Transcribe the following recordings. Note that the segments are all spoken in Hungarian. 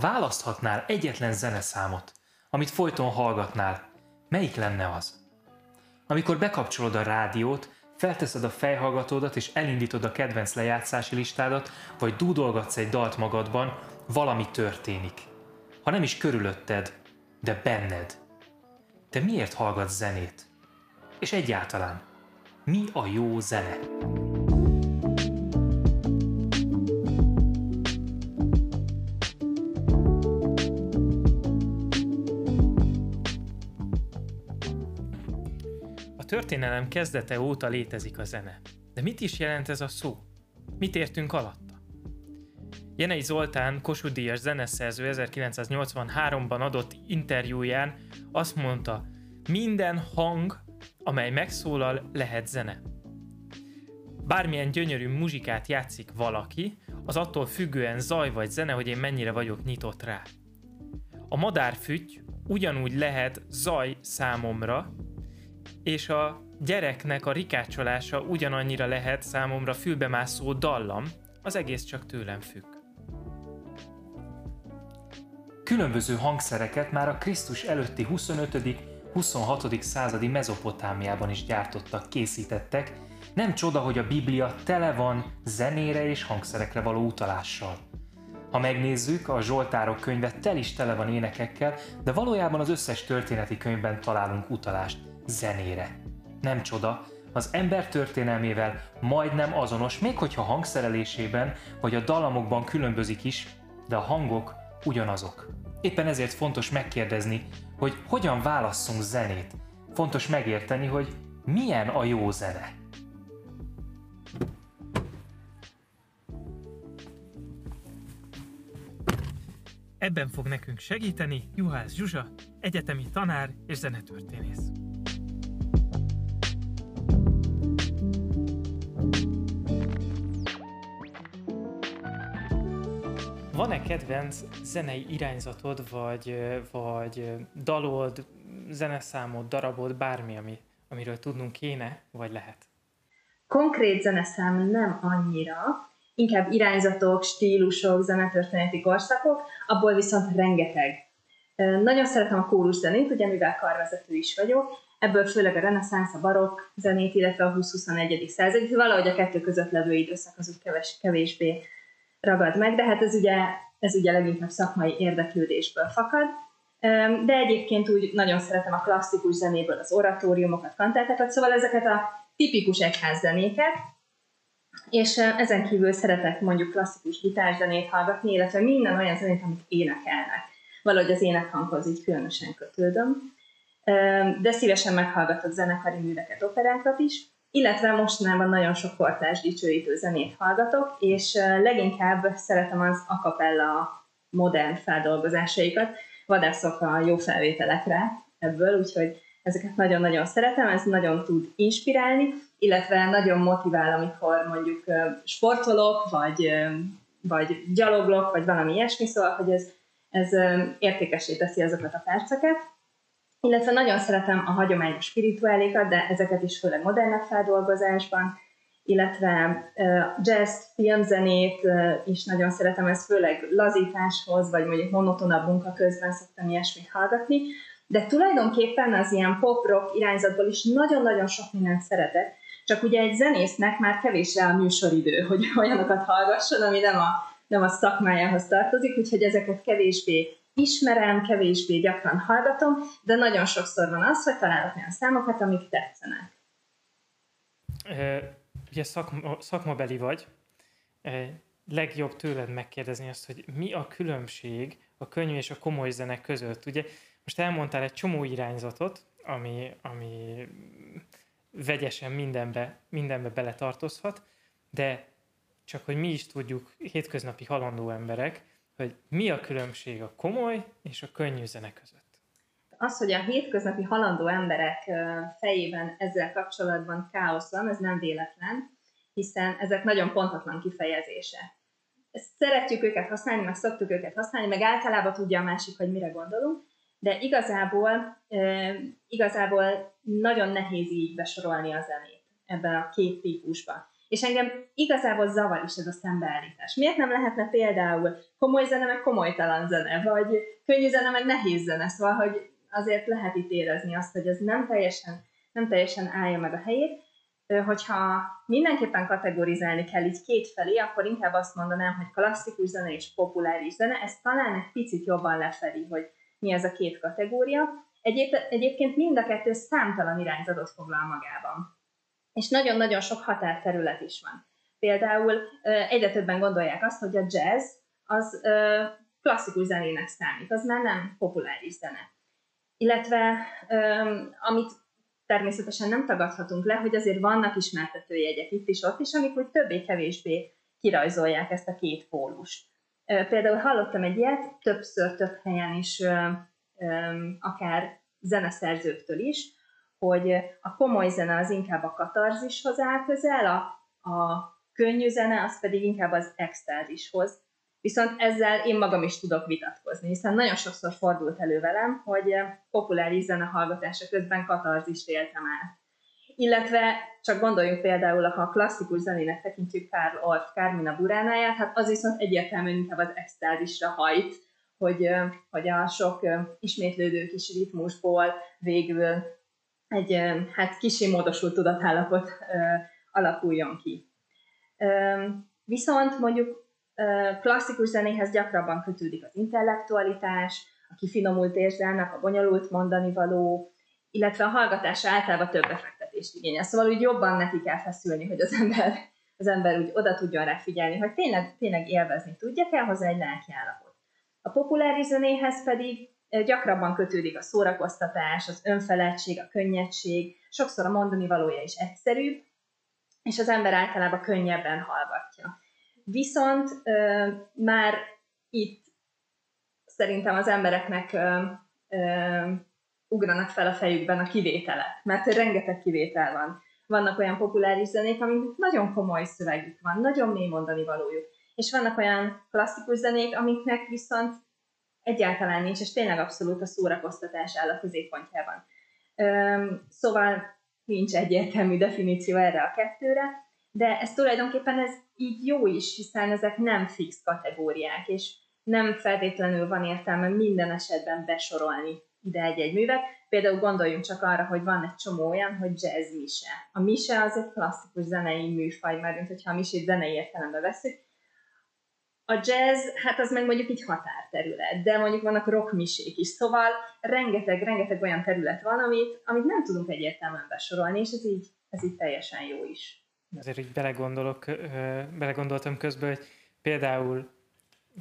választhatnál egyetlen zeneszámot, amit folyton hallgatnál, melyik lenne az? Amikor bekapcsolod a rádiót, felteszed a fejhallgatódat és elindítod a kedvenc lejátszási listádat, vagy dúdolgatsz egy dalt magadban, valami történik. Ha nem is körülötted, de benned. Te miért hallgatsz zenét? És egyáltalán, mi a jó zene? Történelem kezdete óta létezik a zene. De mit is jelent ez a szó? Mit értünk alatta? Jenei Zoltán Kossuth Díjas zeneszerző 1983-ban adott interjúján azt mondta, minden hang, amely megszólal, lehet zene. Bármilyen gyönyörű muzsikát játszik valaki, az attól függően zaj vagy zene, hogy én mennyire vagyok nyitott rá. A madárfüty ugyanúgy lehet zaj számomra, és a gyereknek a rikácsolása ugyanannyira lehet számomra fülbemászó dallam, az egész csak tőlem függ. Különböző hangszereket már a Krisztus előtti 25.-26. századi Mezopotámiában is gyártottak, készítettek, nem csoda, hogy a Biblia tele van zenére és hangszerekre való utalással. Ha megnézzük, a Zsoltárok könyve tel is tele van énekekkel, de valójában az összes történeti könyvben találunk utalást zenére. Nem csoda, az ember történelmével majdnem azonos, még hogyha hangszerelésében vagy a dalamokban különbözik is, de a hangok ugyanazok. Éppen ezért fontos megkérdezni, hogy hogyan válasszunk zenét. Fontos megérteni, hogy milyen a jó zene. Ebben fog nekünk segíteni Juhász Zsuzsa, egyetemi tanár és zenetörténész. Van-e kedvenc zenei irányzatod, vagy, vagy dalod, zeneszámod, darabod, bármi, ami, amiről tudnunk kéne, vagy lehet? Konkrét zeneszám nem annyira, inkább irányzatok, stílusok, zenetörténeti korszakok, abból viszont rengeteg. Nagyon szeretem a kórus zenét, ugye mivel karvezető is vagyok, ebből főleg a reneszánsz, a barokk zenét, illetve a 20-21. század, valahogy a kettő között levő időszak az úgy keves, kevésbé ragad meg, de hát ez ugye, ez ugye leginkább szakmai érdeklődésből fakad. De egyébként úgy nagyon szeretem a klasszikus zenéből az oratóriumokat, kantátokat, szóval ezeket a tipikus egyházzenéket, és ezen kívül szeretek mondjuk klasszikus gitárzenét hallgatni, illetve minden olyan zenét, amit énekelnek. Valahogy az énekhanghoz így különösen kötődöm. De szívesen meghallgatok zenekari műveket, operákat is, illetve mostanában nagyon sok portás dicsőítő zenét hallgatok, és leginkább szeretem az a cappella modern feldolgozásaikat, vadászok a jó felvételekre ebből, úgyhogy ezeket nagyon-nagyon szeretem, ez nagyon tud inspirálni, illetve nagyon motivál, amikor mondjuk sportolok, vagy, vagy gyaloglok, vagy valami ilyesmi, szóval, hogy ez, ez értékesé teszi azokat a perceket illetve nagyon szeretem a hagyományos spirituálékat, de ezeket is főleg modernebb feldolgozásban, illetve jazz, filmzenét is nagyon szeretem, ez főleg lazításhoz, vagy mondjuk monotonabb munka közben szoktam ilyesmit hallgatni, de tulajdonképpen az ilyen pop-rock irányzatból is nagyon-nagyon sok mindent szeretek, csak ugye egy zenésznek már kevés rá a műsoridő, hogy olyanokat hallgasson, ami nem a, nem a szakmájához tartozik, úgyhogy ezeket kevésbé ismerem, kevésbé gyakran hallgatom, de nagyon sokszor van az, hogy találok olyan számokat, amik tetszenek. Ugye szakma, szakmabeli vagy, legjobb tőled megkérdezni azt, hogy mi a különbség a könnyű és a komoly zene között. Ugye most elmondtál egy csomó irányzatot, ami, ami vegyesen mindenbe, mindenbe beletartozhat, de csak hogy mi is tudjuk, hétköznapi halandó emberek, hogy mi a különbség a komoly és a könnyű zene között? Az, hogy a hétköznapi halandó emberek fejében ezzel kapcsolatban káosz van, ez nem véletlen, hiszen ezek nagyon pontatlan kifejezése. Szeretjük őket használni, meg szoktuk őket használni, meg általában tudja a másik, hogy mire gondolunk, de igazából, igazából nagyon nehéz így besorolni a zenét ebben a két típusban. És engem igazából zavar is ez a szembeállítás. Miért nem lehetne például komoly zene, meg komolytalan zene, vagy könnyű zene, meg nehéz zene, szóval, hogy azért lehet itt érezni azt, hogy ez nem teljesen, nem teljesen állja meg a helyét. Hogyha mindenképpen kategorizálni kell így két felé, akkor inkább azt mondanám, hogy klasszikus zene és populáris zene, ez talán egy picit jobban lefedi, hogy mi ez a két kategória. Egyéb, egyébként mind a kettő számtalan irányzatot foglal magában. És nagyon-nagyon sok határterület is van. Például egyre többen gondolják azt, hogy a jazz az klasszikus zenének számít, az már nem populáris zene. Illetve amit természetesen nem tagadhatunk le, hogy azért vannak ismertetőjegyek itt is, ott is, amik úgy többé-kevésbé kirajzolják ezt a két pólust. Például hallottam egy ilyet, többször több helyen is, akár zeneszerzőktől is, hogy a komoly zene az inkább a katarzishoz áll közel, a, a könnyű zene az pedig inkább az extázishoz. Viszont ezzel én magam is tudok vitatkozni, hiszen nagyon sokszor fordult elő velem, hogy populáris zene hallgatása közben katarzist éltem át. Illetve csak gondoljunk például, ha a klasszikus zenének tekintjük Karl Orff Carmina Buránáját, hát az viszont egyértelműen inkább az extázisra hajt, hogy, hogy a sok ismétlődő kis ritmusból végül egy hát kicsi módosult tudatállapot alakuljon ki. Viszont mondjuk klasszikus zenéhez gyakrabban kötődik az intellektualitás, a kifinomult érzelmek, a bonyolult mondani való, illetve a hallgatás általában több befektetést igényel. Szóval úgy jobban neki kell feszülni, hogy az ember, az ember úgy oda tudjon rá figyelni, hogy tényleg, tényleg élvezni tudja, kell hozzá egy lelki állapot. A populáris zenéhez pedig gyakrabban kötődik a szórakoztatás, az önfeledtség, a könnyedség, sokszor a mondani valója is egyszerűbb, és az ember általában könnyebben hallgatja. Viszont ö, már itt szerintem az embereknek ö, ö, ugranak fel a fejükben a kivételek, mert rengeteg kivétel van. Vannak olyan populáris zenék, amik nagyon komoly szövegük van, nagyon mély mondani valójuk. És vannak olyan klasszikus zenék, amiknek viszont egyáltalán nincs, és tényleg abszolút a szórakoztatás áll a középpontjában. Szóval nincs egyértelmű definíció erre a kettőre, de ez tulajdonképpen ez így jó is, hiszen ezek nem fix kategóriák, és nem feltétlenül van értelme minden esetben besorolni ide egy-egy művet. Például gondoljunk csak arra, hogy van egy csomó olyan, hogy jazz mise. A mise az egy klasszikus zenei műfaj, mert hogyha a misét zenei értelembe veszük, a jazz, hát az meg mondjuk így határterület, de mondjuk vannak rockmisék is, szóval rengeteg, rengeteg olyan terület van, amit, amit nem tudunk egyértelműen besorolni, és ez így, ez így teljesen jó is. Azért így belegondolok, belegondoltam közben, hogy például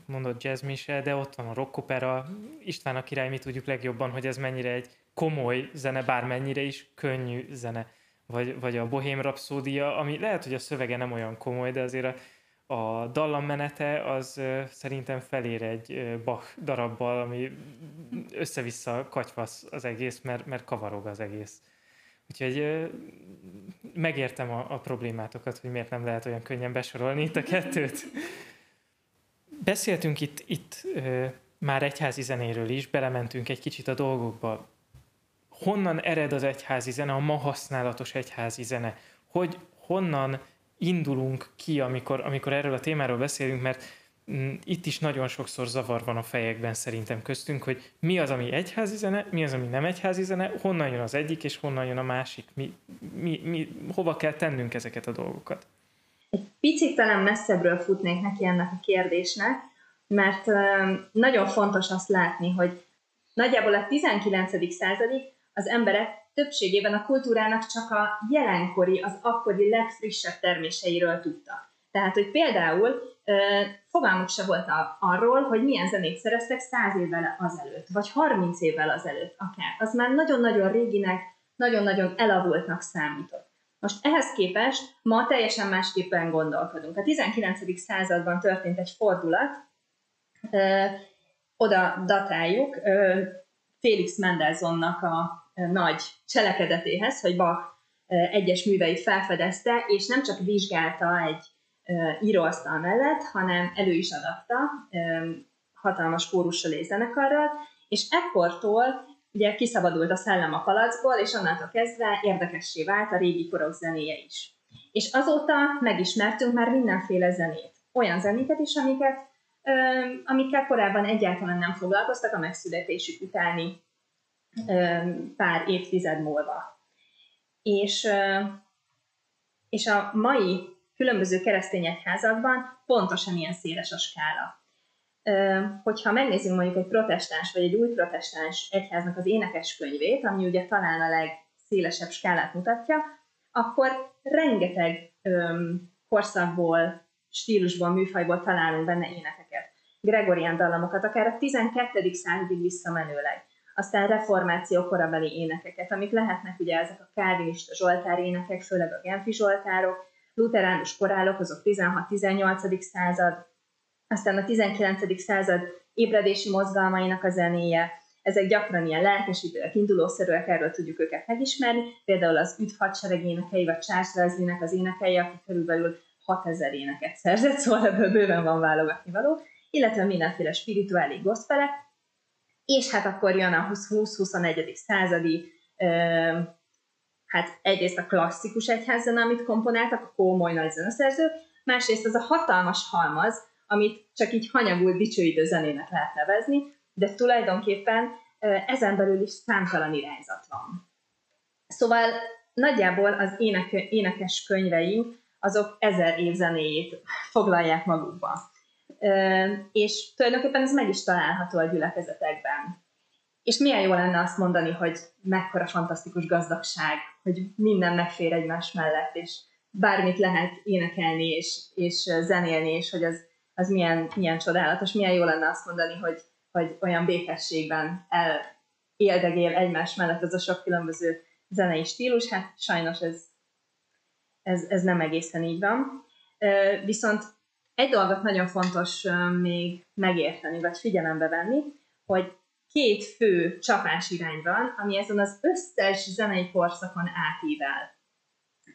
mondott jazz mise, de ott van a rock opera, István a király, mi tudjuk legjobban, hogy ez mennyire egy komoly zene, bármennyire is könnyű zene. Vagy, vagy a Bohém Rhapsódia, ami lehet, hogy a szövege nem olyan komoly, de azért a a dallammenete az szerintem felér egy Bach darabbal, ami össze-vissza katyvasz az egész, mert, mert kavarog az egész. Úgyhogy megértem a, a problémátokat, hogy miért nem lehet olyan könnyen besorolni itt a kettőt. Beszéltünk itt, itt már egyházi zenéről is, belementünk egy kicsit a dolgokba. Honnan ered az egyházi zene, a ma használatos egyházi zene? Hogy honnan indulunk ki, amikor, amikor erről a témáról beszélünk, mert mm, itt is nagyon sokszor zavar van a fejekben szerintem köztünk, hogy mi az, ami egyházi zene, mi az, ami nem egyházi zene, honnan jön az egyik, és honnan jön a másik, mi, mi, mi, hova kell tennünk ezeket a dolgokat. Egy picit talán messzebbről futnék neki ennek a kérdésnek, mert nagyon fontos azt látni, hogy nagyjából a 19. századig az emberek többségében a kultúrának csak a jelenkori, az akkori legfrissebb terméseiről tudtak. Tehát, hogy például fogalmuk se volt arról, hogy milyen zenét szereztek száz évvel azelőtt, vagy 30 évvel azelőtt akár. Az már nagyon-nagyon réginek, nagyon-nagyon elavultnak számított. Most ehhez képest ma teljesen másképpen gondolkodunk. A 19. században történt egy fordulat, oda datáljuk Félix Mendelssohnnak a nagy cselekedetéhez, hogy Bach egyes műveit felfedezte, és nem csak vizsgálta egy íróasztal mellett, hanem elő is adatta hatalmas kórussal és zenekarral, és ekkortól ugye kiszabadult a szellem a palacból, és onnantól kezdve érdekessé vált a régi korok zenéje is. És azóta megismertünk már mindenféle zenét. Olyan zenéket is, amiket, amikkel korábban egyáltalán nem foglalkoztak a megszületésük utáni pár évtized múlva. És, és a mai különböző keresztény egyházakban pontosan ilyen széles a skála. Hogyha megnézzünk mondjuk egy protestáns vagy egy új protestáns egyháznak az énekes könyvét, ami ugye talán a legszélesebb skálát mutatja, akkor rengeteg öm, korszakból, stílusból, műfajból találunk benne énekeket. Gregorian dallamokat, akár a 12. századig visszamenőleg. Aztán reformáció korabeli énekeket, amik lehetnek ugye ezek a kárvinista zsoltár énekek, főleg a Genfi zsoltárok, luteránus korálok, azok 16-18. század, aztán a 19. század ébredési mozgalmainak a zenéje, ezek gyakran ilyen lelkesítőek, indulószerűek, erről tudjuk őket megismerni, például az üdv hadsereg énekei, vagy Charles az énekei, aki körülbelül 6000 éneket szerzett, szóval ebből bőven van válogatni való, illetve mindenféle spirituális gospelek, és hát akkor jön a 20-21. századi hát egyrészt a klasszikus egyházzene, amit komponáltak, a kómoly nagy zeneszerzők, másrészt az a hatalmas halmaz, amit csak így hanyagult dicsőidő zenének lehet nevezni, de tulajdonképpen ezen belül is számtalan irányzat van. Szóval nagyjából az ének, énekes könyveink azok ezer év zenéjét foglalják magukba. És tulajdonképpen ez meg is található a gyülekezetekben. És milyen jó lenne azt mondani, hogy mekkora fantasztikus gazdagság, hogy minden megfér egymás mellett, és bármit lehet énekelni és, és zenélni, és hogy az, az milyen, milyen csodálatos, milyen jó lenne azt mondani, hogy, hogy olyan békességben el éldegél egymás mellett az a sok különböző zenei stílus, hát sajnos ez, ez, ez nem egészen így van. Viszont egy dolgot nagyon fontos még megérteni, vagy figyelembe venni, hogy két fő csapás irány van, ami ezen az összes zenei korszakon átível.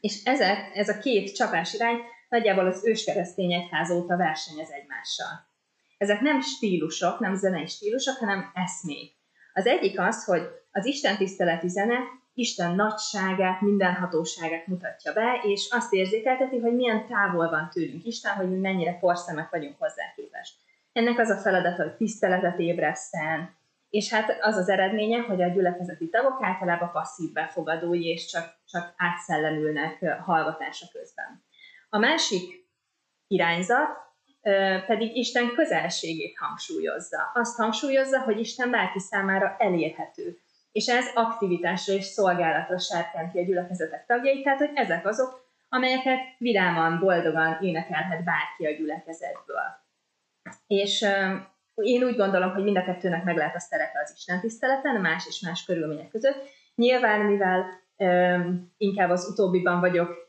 És ezek, ez a két csapás irány nagyjából az őskeresztény egyház óta versenyez egymással. Ezek nem stílusok, nem zenei stílusok, hanem eszmék. Az egyik az, hogy az Isten tiszteleti zene Isten nagyságát, mindenhatóságát mutatja be, és azt érzékelteti, hogy milyen távol van tőlünk Isten, hogy mi mennyire porszemek vagyunk hozzá képest. Ennek az a feladata, hogy tiszteletet ébreszten, és hát az az eredménye, hogy a gyülekezeti tagok általában passzív befogadói, és csak, csak átszellemülnek hallgatása közben. A másik irányzat pedig Isten közelségét hangsúlyozza. Azt hangsúlyozza, hogy Isten bárki számára elérhető. És ez aktivitásra és szolgálatra sárkánti a gyülekezetek tagjait, tehát hogy ezek azok, amelyeket vidáman, boldogan énekelhet bárki a gyülekezetből. És én úgy gondolom, hogy mind a kettőnek meg lehet a szerepe az Isten tiszteleten, más és más körülmények között. Nyilván, mivel ö, inkább az utóbbiban vagyok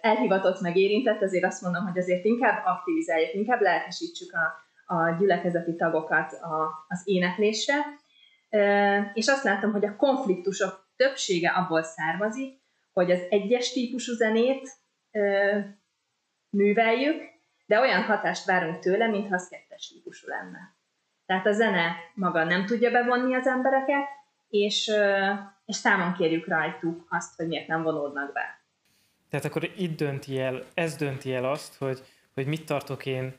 elhivatott, meg érintett, azért azt mondom, hogy azért inkább aktivizáljuk, inkább lelkesítsük a, a gyülekezeti tagokat a, az éneklésre. És azt látom, hogy a konfliktusok többsége abból származik, hogy az egyes típusú zenét műveljük, de olyan hatást várunk tőle, mintha az kettes típusú lenne. Tehát a zene maga nem tudja bevonni az embereket, és, és számon kérjük rajtuk azt, hogy miért nem vonódnak be. Tehát akkor itt dönti el, ez dönti el azt, hogy, hogy mit tartok én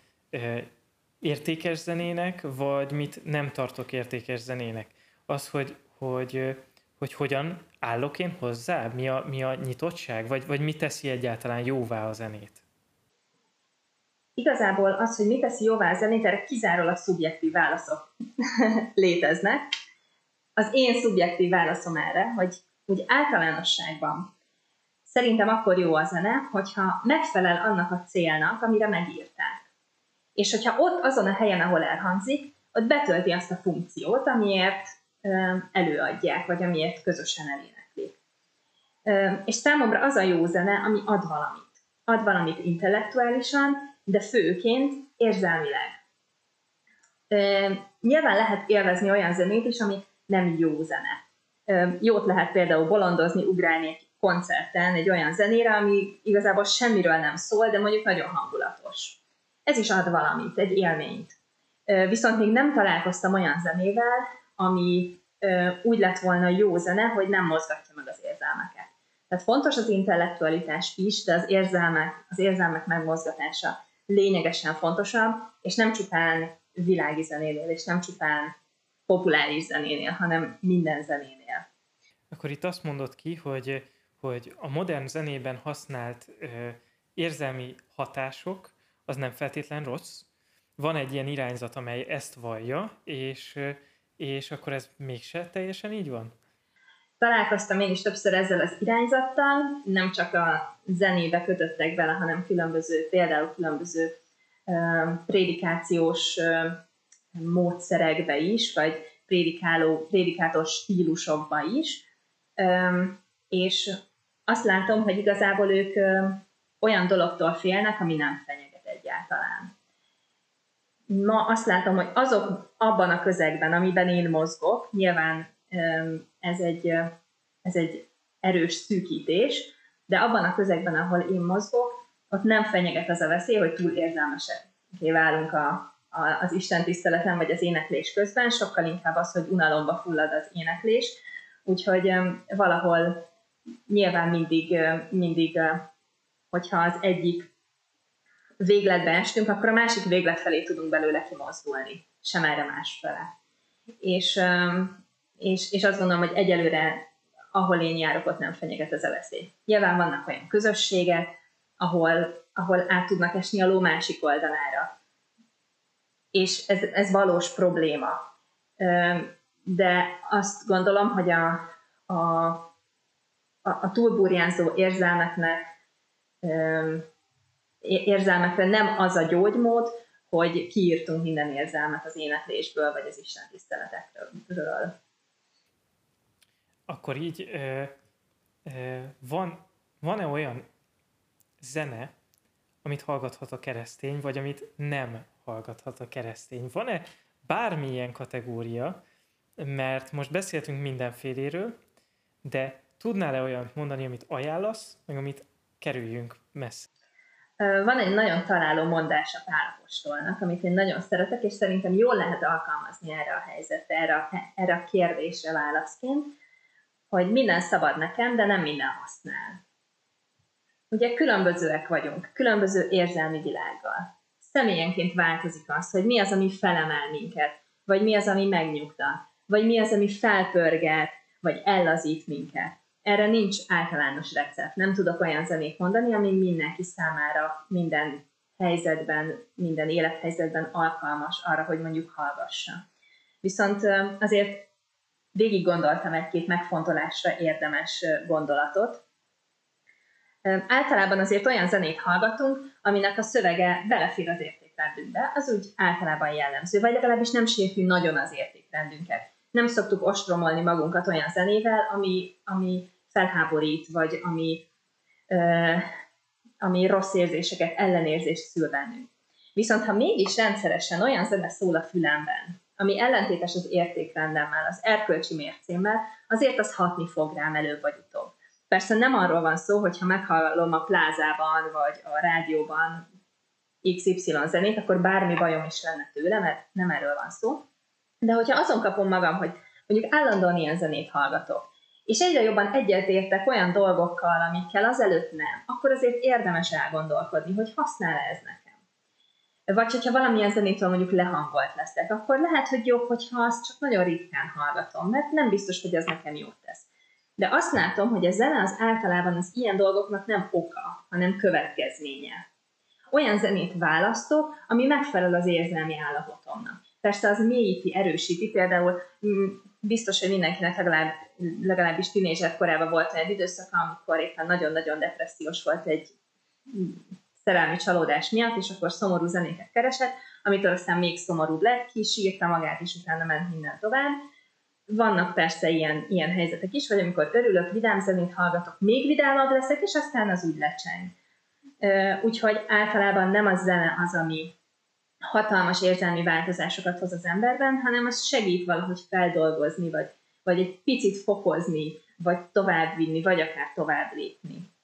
értékes zenének, vagy mit nem tartok értékes zenének. Az, hogy, hogy, hogy hogyan állok én hozzá, mi a, mi a nyitottság, vagy, vagy mi teszi egyáltalán jóvá a zenét. Igazából az, hogy mit teszi jóvá a zenét, erre kizárólag szubjektív válaszok léteznek. Az én szubjektív válaszom erre, hogy úgy általánosságban szerintem akkor jó a zene, hogyha megfelel annak a célnak, amire megírták. És hogyha ott azon a helyen, ahol elhangzik, ott betölti azt a funkciót, amiért előadják, vagy amiért közösen eléneklik. És számomra az a jó zene, ami ad valamit. Ad valamit intellektuálisan, de főként érzelmileg. Nyilván lehet élvezni olyan zenét is, ami nem jó zene. Jót lehet például bolondozni, ugrálni egy koncerten egy olyan zenére, ami igazából semmiről nem szól, de mondjuk nagyon hangulatos. Ez is ad valamit, egy élményt. Viszont még nem találkoztam olyan zenével, ami úgy lett volna jó zene, hogy nem mozgatja meg az érzelmeket. Tehát fontos az intellektualitás is, de az érzelmek, az érzelmek megmozgatása lényegesen fontosabb, és nem csupán világi zenénél, és nem csupán populáris zenénél, hanem minden zenénél. Akkor itt azt mondod ki, hogy, hogy a modern zenében használt ö, érzelmi hatások, az nem feltétlen rossz. Van egy ilyen irányzat, amely ezt vallja, és, és akkor ez mégse teljesen így van? Találkoztam én is többször ezzel az irányzattal, nem csak a zenébe kötöttek bele, hanem különböző, például különböző uh, prédikációs uh, módszerekbe is, vagy prédikáló, prédikátor stílusokba is, um, és azt látom, hogy igazából ők uh, olyan dologtól félnek, ami nem fenyeget. Ma azt látom, hogy azok abban a közegben, amiben én mozgok, nyilván ez egy, ez egy erős szűkítés, de abban a közegben, ahol én mozgok, ott nem fenyeget az a veszély, hogy túl érzelmesek válunk a, a, az Isten tiszteleten vagy az éneklés közben, sokkal inkább az, hogy unalomba fullad az éneklés. Úgyhogy valahol nyilván mindig, mindig, hogyha az egyik végletbe estünk, akkor a másik véglet felé tudunk belőle kimozdulni, sem erre más fele. És és, és azt gondolom, hogy egyelőre, ahol én járok, ott nem fenyeget ez a veszély. Nyilván vannak olyan közösségek, ahol, ahol át tudnak esni a ló másik oldalára. És ez, ez valós probléma. De azt gondolom, hogy a, a, a, a túlburjánzó érzelmeknek érzelmekre nem az a gyógymód, hogy kiírtunk minden érzelmet az éneklésből, vagy az Isten tiszteletekről akkor így ö, ö, van, van-e olyan zene, amit hallgathat a keresztény, vagy amit nem hallgathat a keresztény? Van-e bármilyen kategória, mert most beszéltünk mindenféléről, de tudnál-e olyat mondani, amit ajánlasz, meg amit kerüljünk messze? Van egy nagyon találó mondás a pálapostolnak, amit én nagyon szeretek, és szerintem jól lehet alkalmazni erre a helyzetre, erre a, erre a kérdésre válaszként hogy minden szabad nekem, de nem minden használ. Ugye különbözőek vagyunk, különböző érzelmi világgal. Személyenként változik az, hogy mi az, ami felemel minket, vagy mi az, ami megnyugtat, vagy mi az, ami felpörget, vagy ellazít minket. Erre nincs általános recept. Nem tudok olyan zenét mondani, ami mindenki számára minden helyzetben, minden élethelyzetben alkalmas arra, hogy mondjuk hallgassa. Viszont azért végig gondoltam egy-két megfontolásra érdemes gondolatot. Általában azért olyan zenét hallgatunk, aminek a szövege belefér az értékrendünkbe, az úgy általában jellemző, vagy legalábbis nem sérti nagyon az értékrendünket. Nem szoktuk ostromolni magunkat olyan zenével, ami, ami felháborít, vagy ami, ami rossz érzéseket, ellenérzést szül bennünk. Viszont ha mégis rendszeresen olyan zene szól a fülemben, ami ellentétes az értékrendemmel, az erkölcsi mércémmel, azért az hatni fog rám előbb vagy utóbb. Persze nem arról van szó, hogy ha meghallom a plázában vagy a rádióban XY zenét, akkor bármi bajom is lenne tőle, mert nem erről van szó. De hogyha azon kapom magam, hogy mondjuk állandóan ilyen zenét hallgatok, és egyre jobban egyetértek olyan dolgokkal, amikkel azelőtt nem, akkor azért érdemes elgondolkodni, hogy használ ez nekem. Vagy hogyha valamilyen zenétől mondjuk lehangolt leszek, akkor lehet, hogy jobb, hogyha azt csak nagyon ritkán hallgatom, mert nem biztos, hogy az nekem jót tesz. De azt látom, hogy a zene az általában az ilyen dolgoknak nem oka, hanem következménye. Olyan zenét választok, ami megfelel az érzelmi állapotomnak. Persze az mélyíti, erősíti, például mm, biztos, hogy mindenkinek legalább, legalábbis tinédzser korában volt egy időszaka, amikor éppen nagyon-nagyon depressziós volt egy szerelmi csalódás miatt, és akkor szomorú zenéket keresett, amitől aztán még szomorúbb lett, sírta magát, és utána ment minden tovább. Vannak persze ilyen, ilyen helyzetek is, vagy amikor örülök, vidám zenét hallgatok, még vidámabb leszek, és aztán az úgy lecseng. Úgyhogy általában nem a zene az, ami hatalmas érzelmi változásokat hoz az emberben, hanem az segít valahogy feldolgozni, vagy, vagy egy picit fokozni, vagy továbbvinni, vagy akár tovább lépni.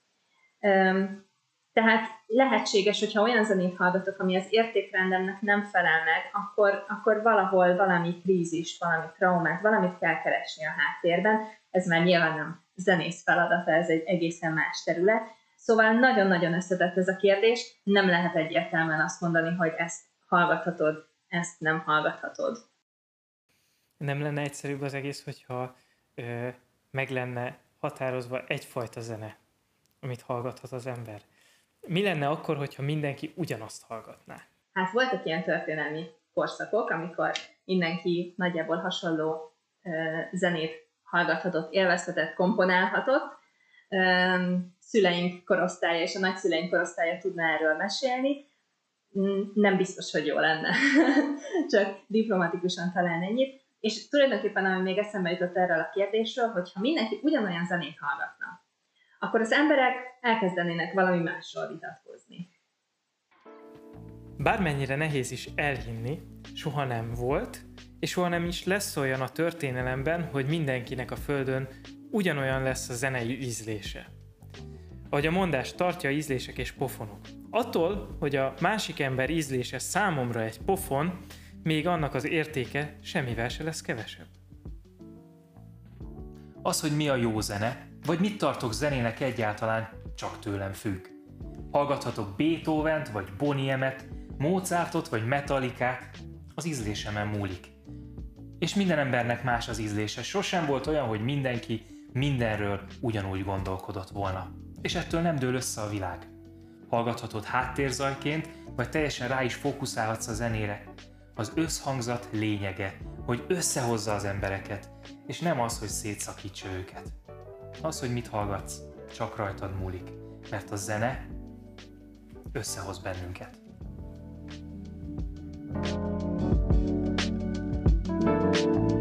Tehát lehetséges, hogyha olyan zenét hallgatok, ami az értékrendemnek nem felel meg, akkor, akkor valahol valami krízis, valami traumát, valamit kell keresni a háttérben. Ez már nyilván nem zenész feladata, ez egy egészen más terület. Szóval nagyon-nagyon összetett ez a kérdés, nem lehet egyértelműen azt mondani, hogy ezt hallgathatod, ezt nem hallgathatod. Nem lenne egyszerűbb az egész, hogyha ö, meg lenne határozva egyfajta zene, amit hallgathat az ember. Mi lenne akkor, hogyha mindenki ugyanazt hallgatná? Hát voltak ilyen történelmi korszakok, amikor mindenki nagyjából hasonló ö, zenét hallgathatott, élvezhetett, komponálhatott. Ö, szüleink korosztálya és a nagyszüleink korosztálya tudna erről mesélni. Nem biztos, hogy jó lenne. Csak diplomatikusan talán ennyit. És tulajdonképpen, ami még eszembe jutott erről a kérdésről, hogy ha mindenki ugyanolyan zenét hallgatna, akkor az emberek elkezdenének valami másról vitatkozni. Bármennyire nehéz is elhinni, soha nem volt, és soha nem is lesz olyan a történelemben, hogy mindenkinek a Földön ugyanolyan lesz a zenei ízlése. Ahogy a mondás tartja ízlések és pofonok. Attól, hogy a másik ember ízlése számomra egy pofon, még annak az értéke semmivel se lesz kevesebb. Az, hogy mi a jó zene, vagy mit tartok zenének egyáltalán, csak tőlem függ. Hallgathatok Beethoven-t, vagy Boniemet, Mozartot, vagy Metallicát, az ízlésemen múlik. És minden embernek más az ízlése, sosem volt olyan, hogy mindenki mindenről ugyanúgy gondolkodott volna. És ettől nem dől össze a világ hallgathatod háttérzajként, vagy teljesen rá is fókuszálhatsz a zenére. Az összhangzat lényege, hogy összehozza az embereket, és nem az, hogy szétszakítsa őket. Az, hogy mit hallgatsz, csak rajtad múlik, mert a zene összehoz bennünket. thank you